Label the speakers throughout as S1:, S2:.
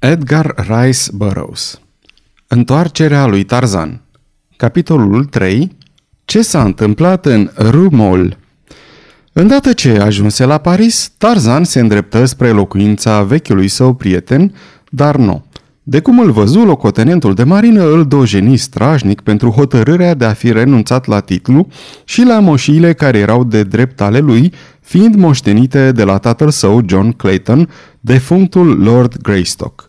S1: Edgar Rice Burroughs Întoarcerea lui Tarzan Capitolul 3 Ce s-a întâmplat în Rumol Îndată ce ajunse la Paris, Tarzan se îndreptă spre locuința vechiului său prieten, dar nu. De cum îl văzu, locotenentul de marină îl dojeni strașnic pentru hotărârea de a fi renunțat la titlu și la moșiile care erau de drept ale lui, fiind moștenite de la tatăl său, John Clayton, defunctul Lord Greystock.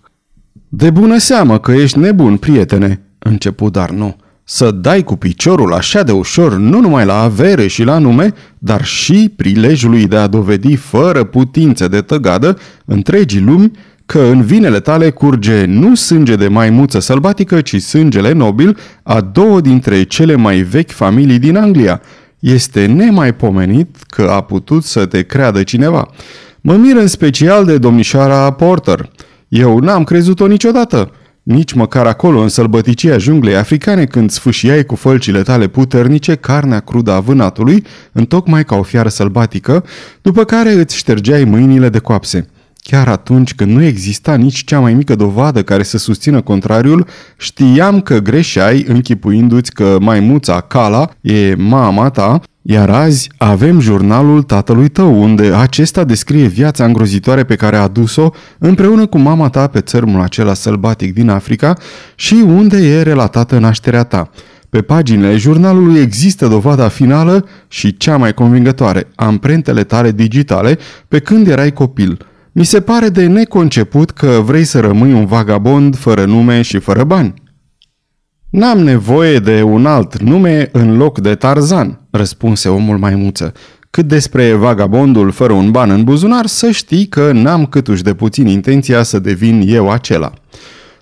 S1: De bună seamă că ești nebun, prietene, începu dar nu. Să dai cu piciorul așa de ușor nu numai la avere și la nume, dar și prilejului de a dovedi fără putință de tăgadă întregii lumi că în vinele tale curge nu sânge de maimuță sălbatică, ci sângele nobil a două dintre cele mai vechi familii din Anglia. Este nemaipomenit că a putut să te creadă cineva. Mă mir în special de domnișoara Porter. Eu n-am crezut-o niciodată. Nici măcar acolo, în sălbăticia junglei africane, când sfâșiai cu fălcile tale puternice carnea crudă a vânatului, întocmai ca o fiară sălbatică, după care îți ștergeai mâinile de coapse. Chiar atunci când nu exista nici cea mai mică dovadă care să susțină contrariul, știam că greșeai închipuindu-ți că maimuța Cala e mama ta, iar azi avem jurnalul tatălui tău, unde acesta descrie viața îngrozitoare pe care a adus-o împreună cu mama ta pe țărmul acela sălbatic din Africa și unde e relatată nașterea ta. Pe paginile jurnalului există dovada finală și cea mai convingătoare, amprentele tale digitale pe când erai copil – mi se pare de neconceput că vrei să rămâi un vagabond fără nume și fără bani. N-am nevoie de un alt nume în loc de Tarzan, răspunse omul maimuță. Cât despre vagabondul fără un ban în buzunar, să știi că n-am câtuși de puțin intenția să devin eu acela.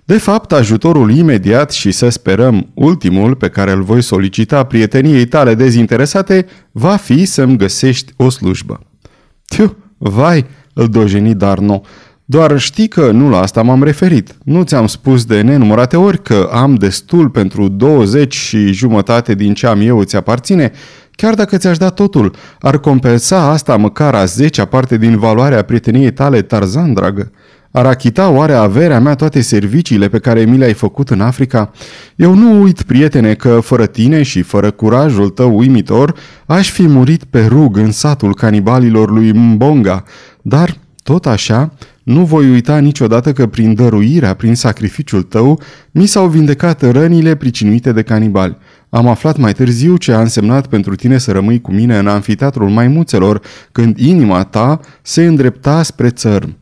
S1: De fapt, ajutorul imediat și să sperăm ultimul pe care îl voi solicita prieteniei tale dezinteresate va fi să-mi găsești o slujbă. Tiu, vai, îl dojeni Darno. Doar știi că nu la asta m-am referit. Nu ți-am spus de nenumărate ori că am destul pentru 20 și jumătate din ce am eu îți aparține? Chiar dacă ți-aș da totul, ar compensa asta măcar a zecea parte din valoarea prieteniei tale, Tarzan, dragă? Ar achita oare averea mea toate serviciile pe care mi le-ai făcut în Africa? Eu nu uit, prietene, că fără tine și fără curajul tău uimitor, aș fi murit pe rug în satul canibalilor lui Mbonga, dar, tot așa, nu voi uita niciodată că prin dăruirea, prin sacrificiul tău, mi s-au vindecat rănile pricinuite de canibali. Am aflat mai târziu ce a însemnat pentru tine să rămâi cu mine în anfiteatrul maimuțelor, când inima ta se îndrepta spre țărm.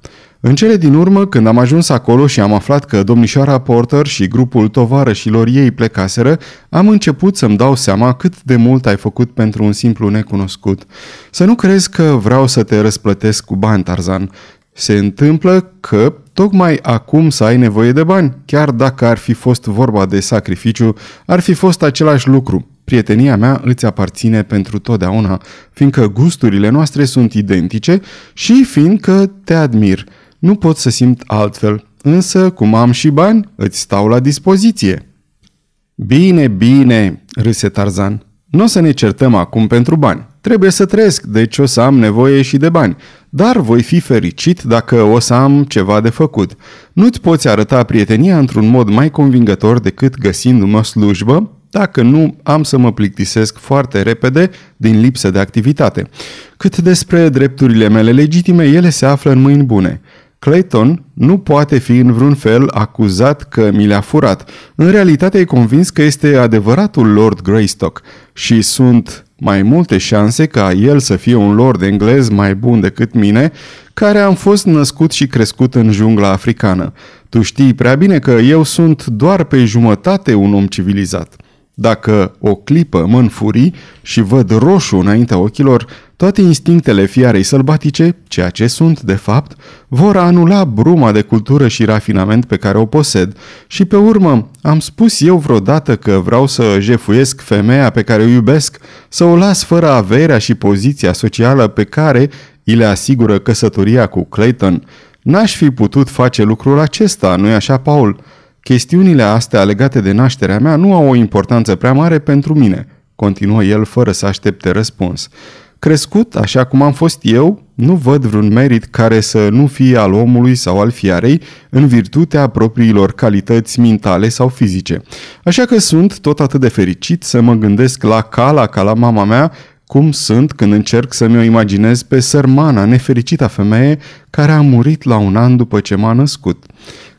S1: În cele din urmă, când am ajuns acolo și am aflat că domnișoara Porter și grupul tovarășilor ei plecaseră, am început să-mi dau seama cât de mult ai făcut pentru un simplu necunoscut. Să nu crezi că vreau să te răsplătesc cu bani, Tarzan. Se întâmplă că tocmai acum să ai nevoie de bani, chiar dacă ar fi fost vorba de sacrificiu, ar fi fost același lucru. Prietenia mea îți aparține pentru totdeauna, fiindcă gusturile noastre sunt identice și fiindcă te admir – nu pot să simt altfel, însă, cum am și bani, îți stau la dispoziție. Bine, bine, râse Tarzan. Nu o să ne certăm acum pentru bani. Trebuie să trăiesc, deci o să am nevoie și de bani. Dar voi fi fericit dacă o să am ceva de făcut. Nu-ți poți arăta prietenia într-un mod mai convingător decât găsindu-mă slujbă, dacă nu, am să mă plictisesc foarte repede din lipsă de activitate. Cât despre drepturile mele legitime, ele se află în mâini bune. Clayton nu poate fi în vreun fel acuzat că mi le-a furat. În realitate e convins că este adevăratul Lord Greystock și sunt mai multe șanse ca el să fie un lord englez mai bun decât mine, care am fost născut și crescut în jungla africană. Tu știi prea bine că eu sunt doar pe jumătate un om civilizat. Dacă o clipă mă înfurii și văd roșu înaintea ochilor, toate instinctele fiarei sălbatice, ceea ce sunt de fapt, vor anula bruma de cultură și rafinament pe care o posed și pe urmă am spus eu vreodată că vreau să jefuiesc femeia pe care o iubesc, să o las fără averea și poziția socială pe care îi le asigură căsătoria cu Clayton. N-aș fi putut face lucrul acesta, nu-i așa, Paul?" Chestiunile astea legate de nașterea mea nu au o importanță prea mare pentru mine, continuă el fără să aștepte răspuns. Crescut așa cum am fost eu, nu văd vreun merit care să nu fie al omului sau al fiarei în virtutea propriilor calități mentale sau fizice. Așa că sunt tot atât de fericit să mă gândesc la Cala ca la mama mea cum sunt când încerc să-mi o imaginez pe sărmana, nefericita femeie care a murit la un an după ce m-a născut.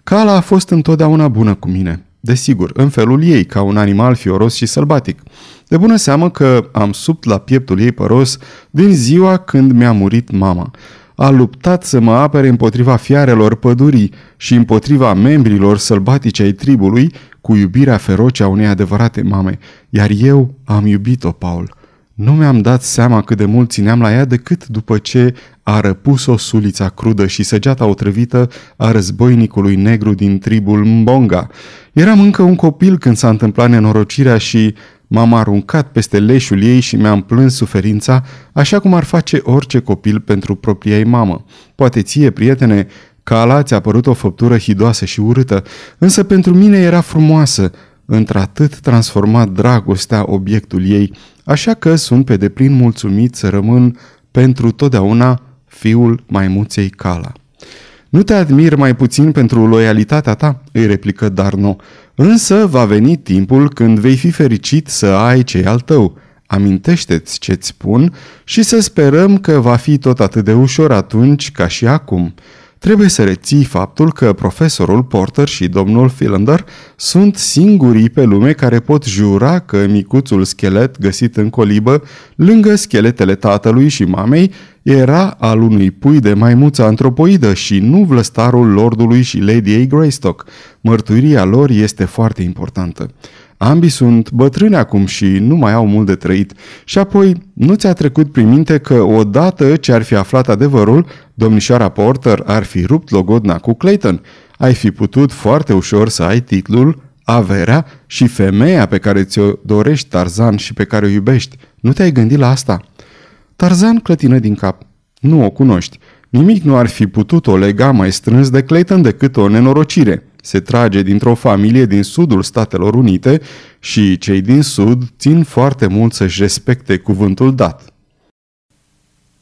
S1: Cala a fost întotdeauna bună cu mine. Desigur, în felul ei, ca un animal fioros și sălbatic. De bună seamă că am subt la pieptul ei păros din ziua când mi-a murit mama. A luptat să mă apere împotriva fiarelor pădurii și împotriva membrilor sălbatice ai tribului cu iubirea feroce a unei adevărate mame, iar eu am iubit-o, Paul. Nu mi-am dat seama cât de mult țineam la ea decât după ce a răpus-o sulița crudă și săgeata otrăvită a războinicului negru din tribul Mbonga. Eram încă un copil când s-a întâmplat nenorocirea și m-am aruncat peste leșul ei și mi-am plâns suferința, așa cum ar face orice copil pentru propria ei mamă. Poate ție, prietene, Cala ți-a părut o făptură hidoasă și urâtă, însă pentru mine era frumoasă, într-atât transformat dragostea obiectul ei, așa că sunt pe deplin mulțumit să rămân pentru totdeauna fiul maimuței Cala. Nu te admir mai puțin pentru loialitatea ta?" îi replică Darno. Însă va veni timpul când vei fi fericit să ai ce al tău. Amintește-ți ce-ți spun și să sperăm că va fi tot atât de ușor atunci ca și acum. Trebuie să reții faptul că profesorul Porter și domnul Philander sunt singurii pe lume care pot jura că micuțul schelet găsit în colibă, lângă scheletele tatălui și mamei, era al unui pui de maimuță antropoidă și nu vlăstarul lordului și lady Greystock. Mărturia lor este foarte importantă. Ambii sunt bătrâni acum și nu mai au mult de trăit. Și apoi, nu ți-a trecut prin minte că odată ce ar fi aflat adevărul, domnișoara Porter ar fi rupt logodna cu Clayton? Ai fi putut foarte ușor să ai titlul, averea și femeia pe care ți-o dorești, Tarzan, și pe care o iubești. Nu te-ai gândit la asta? Tarzan clătină din cap. Nu o cunoști. Nimic nu ar fi putut o lega mai strâns de Clayton decât o nenorocire se trage dintr-o familie din sudul Statelor Unite și cei din sud țin foarte mult să-și respecte cuvântul dat.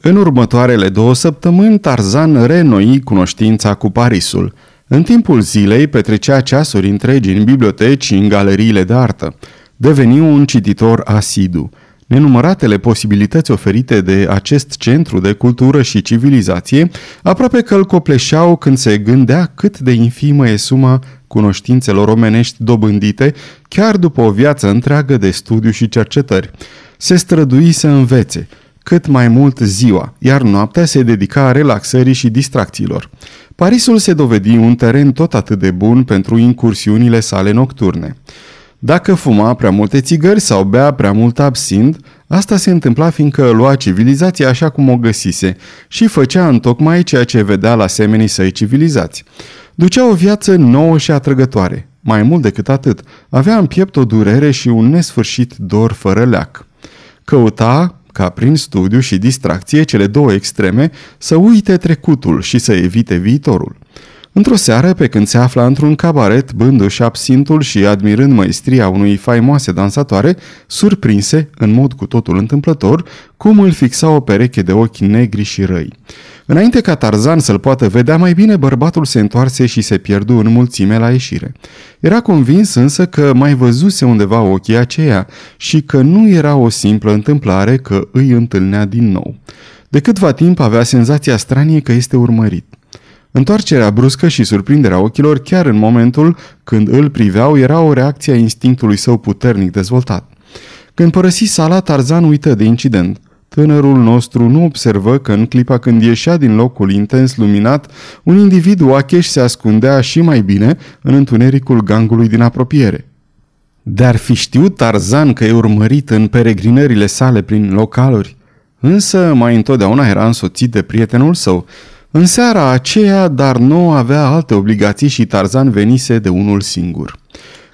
S1: În următoarele două săptămâni, Tarzan renoi cunoștința cu Parisul. În timpul zilei petrecea ceasuri întregi în biblioteci și în galeriile de artă. Deveni un cititor asidu – Nenumăratele posibilități oferite de acest centru de cultură și civilizație aproape că îl copleșeau când se gândea cât de infimă e suma cunoștințelor omenești dobândite chiar după o viață întreagă de studiu și cercetări. Se strădui să învețe, cât mai mult ziua, iar noaptea se dedica relaxării și distracțiilor. Parisul se dovedi un teren tot atât de bun pentru incursiunile sale nocturne. Dacă fuma prea multe țigări sau bea prea mult absint, asta se întâmpla fiindcă lua civilizația așa cum o găsise și făcea întocmai ceea ce vedea la semenii săi civilizați. Ducea o viață nouă și atrăgătoare. Mai mult decât atât, avea în piept o durere și un nesfârșit dor fără leac. Căuta, ca prin studiu și distracție, cele două extreme, să uite trecutul și să evite viitorul. Într-o seară, pe când se afla într-un cabaret, bându-și absintul și admirând măestria unui faimoase dansatoare, surprinse, în mod cu totul întâmplător, cum îl fixa o pereche de ochi negri și răi. Înainte ca Tarzan să-l poată vedea mai bine, bărbatul se întoarse și se pierdu în mulțime la ieșire. Era convins însă că mai văzuse undeva ochii aceia și că nu era o simplă întâmplare că îi întâlnea din nou. De câtva timp avea senzația stranie că este urmărit. Întoarcerea bruscă și surprinderea ochilor chiar în momentul când îl priveau era o reacție a instinctului său puternic dezvoltat. Când părăsi sala, Tarzan uită de incident. Tânărul nostru nu observă că în clipa când ieșea din locul intens luminat, un individ oacheș se ascundea și mai bine în întunericul gangului din apropiere. De-ar fi știut Tarzan că e urmărit în peregrinările sale prin localuri, însă mai întotdeauna era însoțit de prietenul său, în seara aceea, dar nu avea alte obligații și Tarzan venise de unul singur.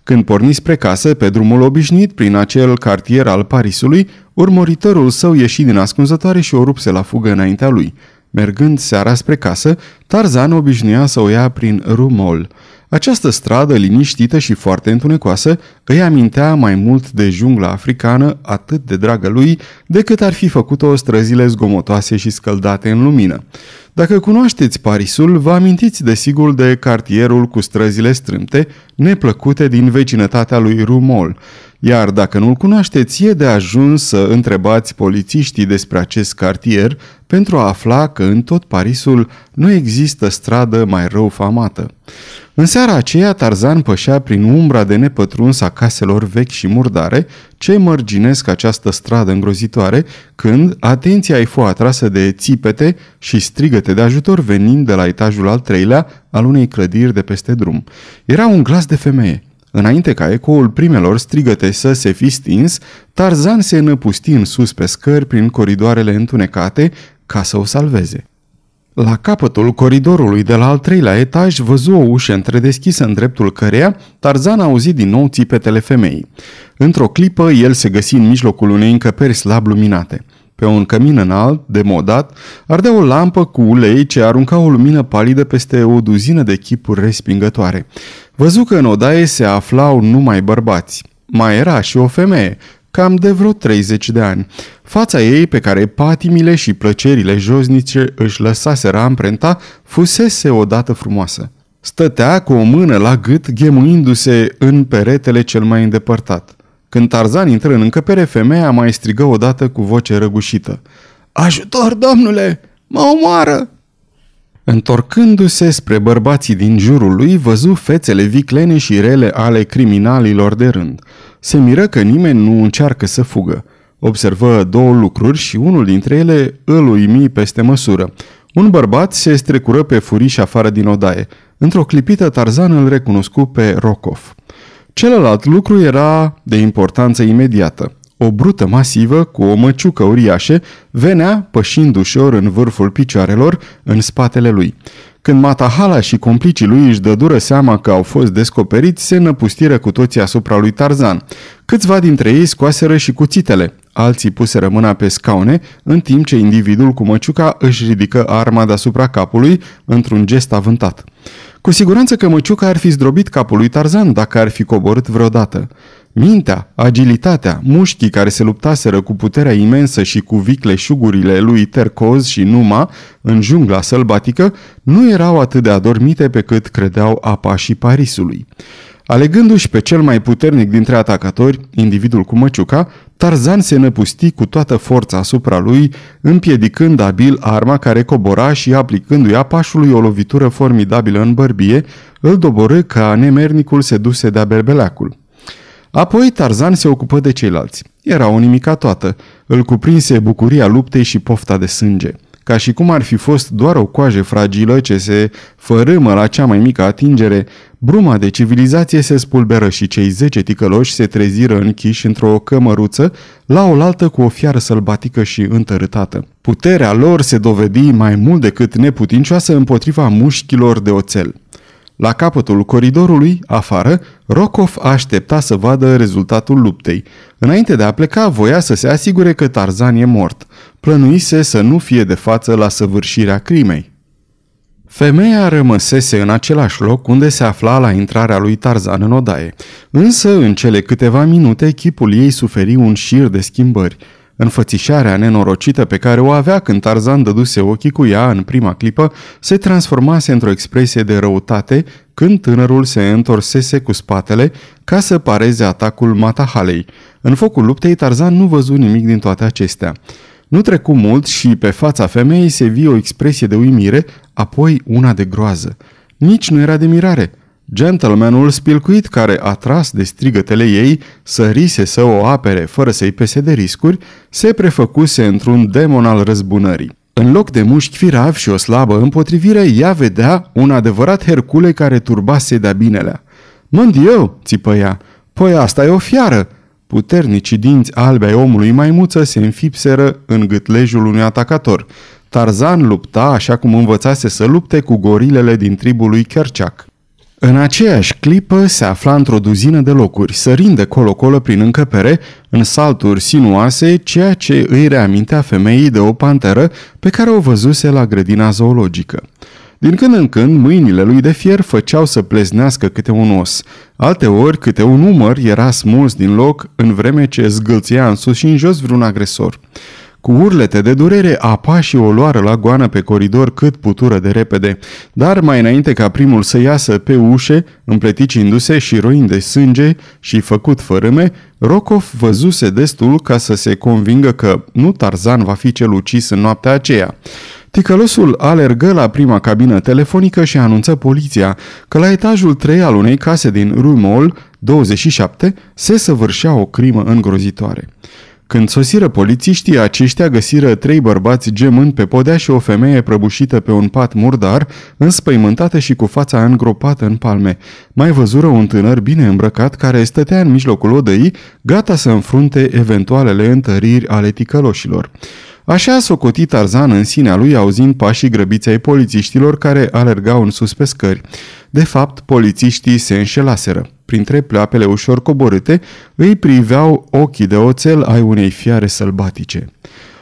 S1: Când porni spre casă, pe drumul obișnuit prin acel cartier al Parisului, urmăritorul său ieși din ascunzătoare și o rupse la fugă înaintea lui. Mergând seara spre casă, Tarzan obișnuia să o ia prin Rumol. Această stradă liniștită și foarte întunecoasă îi amintea mai mult de jungla africană, atât de dragă lui, decât ar fi făcut-o străzile zgomotoase și scăldate în lumină. Dacă cunoașteți Parisul, vă amintiți desigur de cartierul cu străzile strâmte, neplăcute din vecinătatea lui Rumol, iar dacă nu-l cunoașteți, e de ajuns să întrebați polițiștii despre acest cartier pentru a afla că în tot Parisul nu există stradă mai rău famată. În seara aceea, Tarzan pășea prin umbra de nepătruns a caselor vechi și murdare ce mărginesc această stradă îngrozitoare, când atenția îi fu atrasă de țipete și strigăte de ajutor venind de la etajul al treilea al unei clădiri de peste drum. Era un glas de femeie. Înainte ca ecoul primelor strigăte să se fi stins, Tarzan se năpusti în sus pe scări prin coridoarele întunecate ca să o salveze. La capătul coridorului de la al treilea etaj văzu o ușă întredeschisă în dreptul căreia Tarzan a auzit din nou țipetele femeii. Într-o clipă, el se găsi în mijlocul unei încăperi slab luminate. Pe un cămin înalt, demodat, ardea o lampă cu ulei ce arunca o lumină palidă peste o duzină de chipuri respingătoare. Văzu că în odaie se aflau numai bărbați. Mai era și o femeie, cam de vreo 30 de ani. Fața ei, pe care patimile și plăcerile josnice își lăsaseră amprenta, fusese odată frumoasă. Stătea cu o mână la gât, ghemuindu-se în peretele cel mai îndepărtat. Când Tarzan intră în încăpere, femeia mai strigă odată cu voce răgușită. Ajutor, domnule! Mă omoară! Întorcându-se spre bărbații din jurul lui, văzu fețele viclene și rele ale criminalilor de rând. Se miră că nimeni nu încearcă să fugă. Observă două lucruri și unul dintre ele îl uimi peste măsură. Un bărbat se strecură pe furiș afară din odaie. Într-o clipită, Tarzan îl recunoscu pe Rokov. Celălalt lucru era de importanță imediată. O brută masivă, cu o măciucă uriașă, venea, pășind ușor în vârful picioarelor, în spatele lui. Când Matahala și complicii lui își dădură seama că au fost descoperiți, se năpustiră cu toții asupra lui Tarzan. Câțiva dintre ei scoaseră și cuțitele, alții puseră mâna pe scaune, în timp ce individul cu măciuca își ridică arma deasupra capului într-un gest avântat. Cu siguranță că măciuca ar fi zdrobit capul lui Tarzan dacă ar fi coborât vreodată. Mintea, agilitatea, mușchii care se luptaseră cu puterea imensă și cu vicleșugurile lui Tercoz și Numa în jungla sălbatică nu erau atât de adormite pe cât credeau apa și Parisului. Alegându-și pe cel mai puternic dintre atacatori, individul cu măciuca, Tarzan se năpusti cu toată forța asupra lui, împiedicând abil arma care cobora și aplicându-i apașului o lovitură formidabilă în bărbie, îl doborâ ca nemernicul se duse de-a berbeleacul. Apoi Tarzan se ocupă de ceilalți. Era o nimica toată. Îl cuprinse bucuria luptei și pofta de sânge. Ca și cum ar fi fost doar o coajă fragilă ce se fărâmă la cea mai mică atingere, bruma de civilizație se spulberă și cei zece ticăloși se treziră închiși într-o cămăruță la oaltă cu o fiară sălbatică și întărâtată. Puterea lor se dovedi mai mult decât neputincioasă împotriva mușchilor de oțel. La capătul coridorului, afară, Rokov aștepta să vadă rezultatul luptei. Înainte de a pleca, voia să se asigure că Tarzan e mort. Plănuise să nu fie de față la săvârșirea crimei. Femeia rămăsese în același loc unde se afla la intrarea lui Tarzan în odaie. Însă, în cele câteva minute, chipul ei suferi un șir de schimbări. Înfățișarea nenorocită pe care o avea când Tarzan dăduse ochii cu ea în prima clipă se transformase într-o expresie de răutate când tânărul se întorsese cu spatele ca să pareze atacul Matahalei. În focul luptei, Tarzan nu văzu nimic din toate acestea. Nu trecu mult și pe fața femeii se vie o expresie de uimire, apoi una de groază. Nici nu era de mirare – Gentlemanul spilcuit care, atras de strigătele ei, sărise să o apere fără să-i pese de riscuri, se prefăcuse într-un demon al răzbunării. În loc de mușchi firav și o slabă împotrivire, ea vedea un adevărat Hercule care turbase de-a binelea. Mândiu, țipă ea, păi asta e o fiară!" Puternicii dinți albe ai omului maimuță se înfipseră în gâtlejul unui atacator. Tarzan lupta așa cum învățase să lupte cu gorilele din tribul lui Kerchak. În aceeași clipă se afla într-o duzină de locuri, sărind de colo-colo prin încăpere, în salturi sinuoase, ceea ce îi reamintea femeii de o panteră pe care o văzuse la grădina zoologică. Din când în când, mâinile lui de fier făceau să pleznească câte un os. Alte ori, câte un număr era smuls din loc, în vreme ce zgâlția în sus și în jos vreun agresor. Cu urlete de durere, apașii o luară la goană pe coridor cât putură de repede, dar mai înainte ca primul să iasă pe ușe, împleticindu-se și roind de sânge și făcut fărâme, Rokov văzuse destul ca să se convingă că nu Tarzan va fi cel ucis în noaptea aceea. Ticălosul alergă la prima cabină telefonică și anunță poliția că la etajul 3 al unei case din Rumol 27 se săvârșea o crimă îngrozitoare. Când sosiră polițiștii, aceștia găsiră trei bărbați gemând pe podea și o femeie prăbușită pe un pat murdar, înspăimântată și cu fața îngropată în palme. Mai văzură un tânăr bine îmbrăcat care stătea în mijlocul odăii, gata să înfrunte eventualele întăriri ale ticăloșilor. Așa a socotit Tarzan în sinea lui auzind pașii grăbiți ai polițiștilor care alergau în sus pe scări. De fapt, polițiștii se înșelaseră. Printre pleoapele ușor coborâte îi priveau ochii de oțel ai unei fiare sălbatice.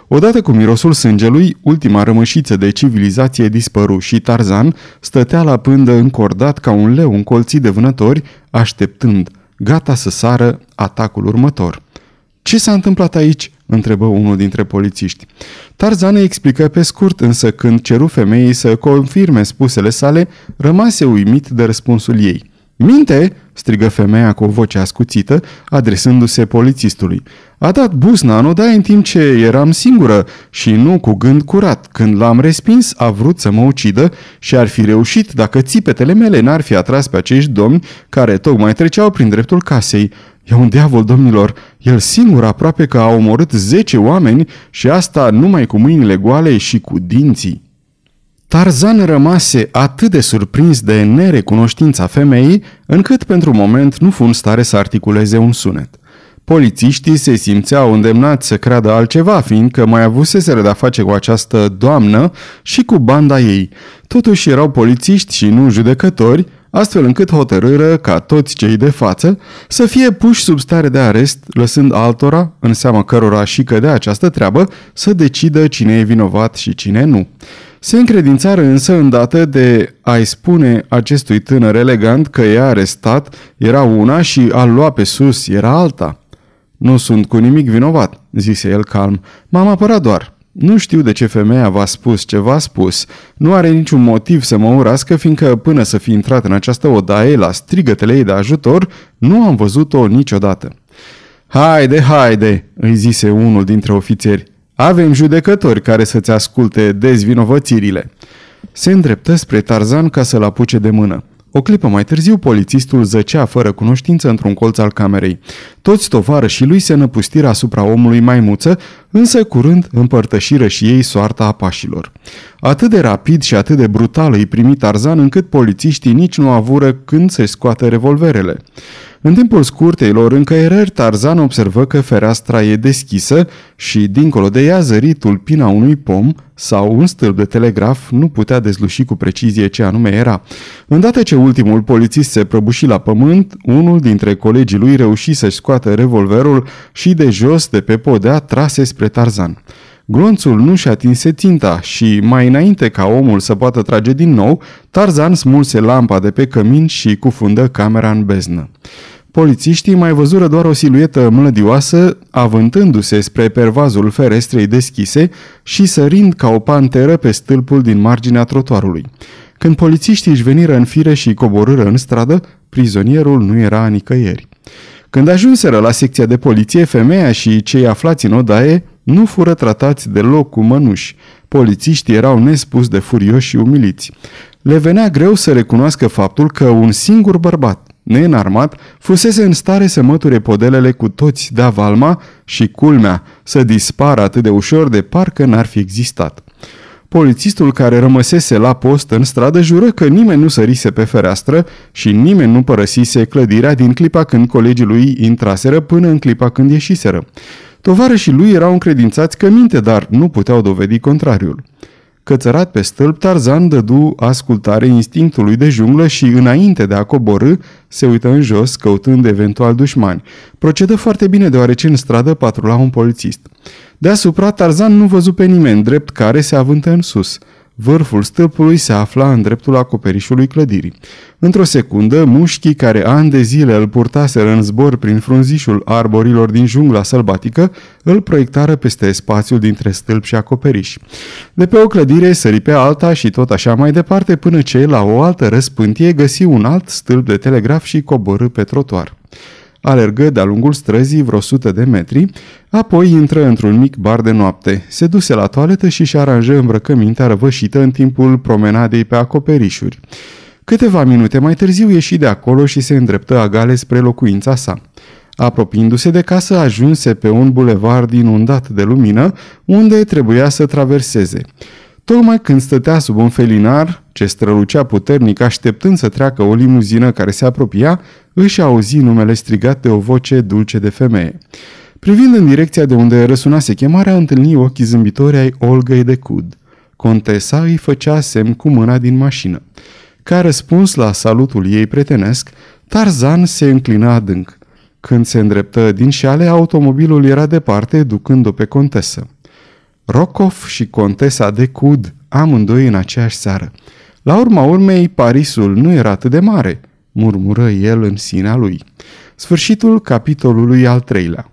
S1: Odată cu mirosul sângelui, ultima rămășiță de civilizație dispăru și Tarzan stătea la pândă încordat ca un leu încolțit de vânători, așteptând, gata să sară atacul următor. Ce s-a întâmplat aici?" întrebă unul dintre polițiști. Tarzan îi explică pe scurt, însă când ceru femeii să confirme spusele sale, rămase uimit de răspunsul ei. Minte!" strigă femeia cu o voce ascuțită, adresându-se polițistului. A dat busna în odaie în timp ce eram singură și nu cu gând curat. Când l-am respins, a vrut să mă ucidă și ar fi reușit dacă țipetele mele n-ar fi atras pe acești domni care tocmai treceau prin dreptul casei. E un diavol, domnilor, el singur aproape că a omorât zece oameni și asta numai cu mâinile goale și cu dinții. Tarzan rămase atât de surprins de nerecunoștința femeii, încât pentru moment nu fu în stare să articuleze un sunet. Polițiștii se simțeau îndemnați să creadă altceva, fiindcă mai avuseseră de-a face cu această doamnă și cu banda ei. Totuși erau polițiști și nu judecători, astfel încât hotărâră ca toți cei de față să fie puși sub stare de arest, lăsând altora, în seama cărora și cădea această treabă, să decidă cine e vinovat și cine nu. Se încredințară însă îndată de a-i spune acestui tânăr elegant că e arestat era una și a lua pe sus era alta. Nu sunt cu nimic vinovat, zise el calm. M-am apărat doar. Nu știu de ce femeia v-a spus ce v-a spus. Nu are niciun motiv să mă urască, fiindcă până să fi intrat în această odaie la strigătele ei de ajutor, nu am văzut-o niciodată. Haide, haide, îi zise unul dintre ofițeri. Avem judecători care să-ți asculte dezvinovățirile. Se îndreptă spre Tarzan ca să-l apuce de mână. O clipă mai târziu, polițistul zăcea fără cunoștință într-un colț al camerei. Toți tovarășii lui se năpustiră asupra omului maimuță, însă curând împărtășiră și ei soarta apașilor. Atât de rapid și atât de brutal îi primi Tarzan încât polițiștii nici nu avură când să-și scoată revolverele. În timpul scurtei lor încăierări, Tarzan observă că fereastra e deschisă și, dincolo de ea, zări tulpina unui pom sau un stâlp de telegraf nu putea dezluși cu precizie ce anume era. Îndată ce ultimul polițist se prăbuși la pământ, unul dintre colegii lui reuși să-și scoată revolverul și de jos de pe podea trase spre Tarzan. Glonțul nu și atinse ținta și, mai înainte ca omul să poată trage din nou, Tarzan smulse lampa de pe cămin și cufundă camera în beznă. Polițiștii mai văzură doar o siluetă mlădioasă, avântându-se spre pervazul ferestrei deschise și sărind ca o panteră pe stâlpul din marginea trotuarului. Când polițiștii își veniră în fire și coborâră în stradă, prizonierul nu era nicăieri. Când ajunseră la secția de poliție, femeia și cei aflați în odaie nu fură tratați deloc cu mănuși. Polițiștii erau nespus de furioși și umiliți. Le venea greu să recunoască faptul că un singur bărbat, neînarmat, fusese în stare să măture podelele cu toți de valma și culmea, să dispară atât de ușor de parcă n-ar fi existat. Polițistul care rămăsese la post în stradă jură că nimeni nu sărise pe fereastră și nimeni nu părăsise clădirea din clipa când colegii lui intraseră până în clipa când ieșiseră. Tovarășii lui erau încredințați că minte, dar nu puteau dovedi contrariul. Cățărat pe stâlp, Tarzan dădu ascultare instinctului de junglă și, înainte de a coborâ, se uită în jos, căutând eventual dușmani. Procedă foarte bine, deoarece în stradă patrula un polițist. Deasupra, Tarzan nu văzu pe nimeni, drept care se avântă în sus. Vârful stâlpului se afla în dreptul acoperișului clădirii. Într-o secundă, mușchii care ani de zile îl purtaseră în zbor prin frunzișul arborilor din jungla sălbatică îl proiectară peste spațiul dintre stâlp și acoperiș. De pe o clădire sări pe alta și tot așa mai departe până ce, la o altă răspântie, găsi un alt stâlp de telegraf și coborâ pe trotuar. Alergă de-a lungul străzii vreo sută de metri, apoi intră într-un mic bar de noapte, se duse la toaletă și-și aranjă îmbrăcămintea răvășită în timpul promenadei pe acoperișuri. Câteva minute mai târziu ieși de acolo și se îndreptă agale spre locuința sa. Apropiindu-se de casă, ajunse pe un bulevard inundat de lumină, unde trebuia să traverseze. Tocmai când stătea sub un felinar, ce strălucea puternic așteptând să treacă o limuzină care se apropia, își auzi numele strigat de o voce dulce de femeie. Privind în direcția de unde răsunase chemarea, întâlni ochii zâmbitori ai Olgăi de Cud. Contesa îi făcea semn cu mâna din mașină. Ca răspuns la salutul ei pretenesc, Tarzan se înclină adânc. Când se îndreptă din șale, automobilul era departe, ducând-o pe contesă. Rokov și contesa de Cud, amândoi în aceeași seară. La urma urmei, Parisul nu era atât de mare, murmură el în sinea lui. Sfârșitul capitolului al treilea.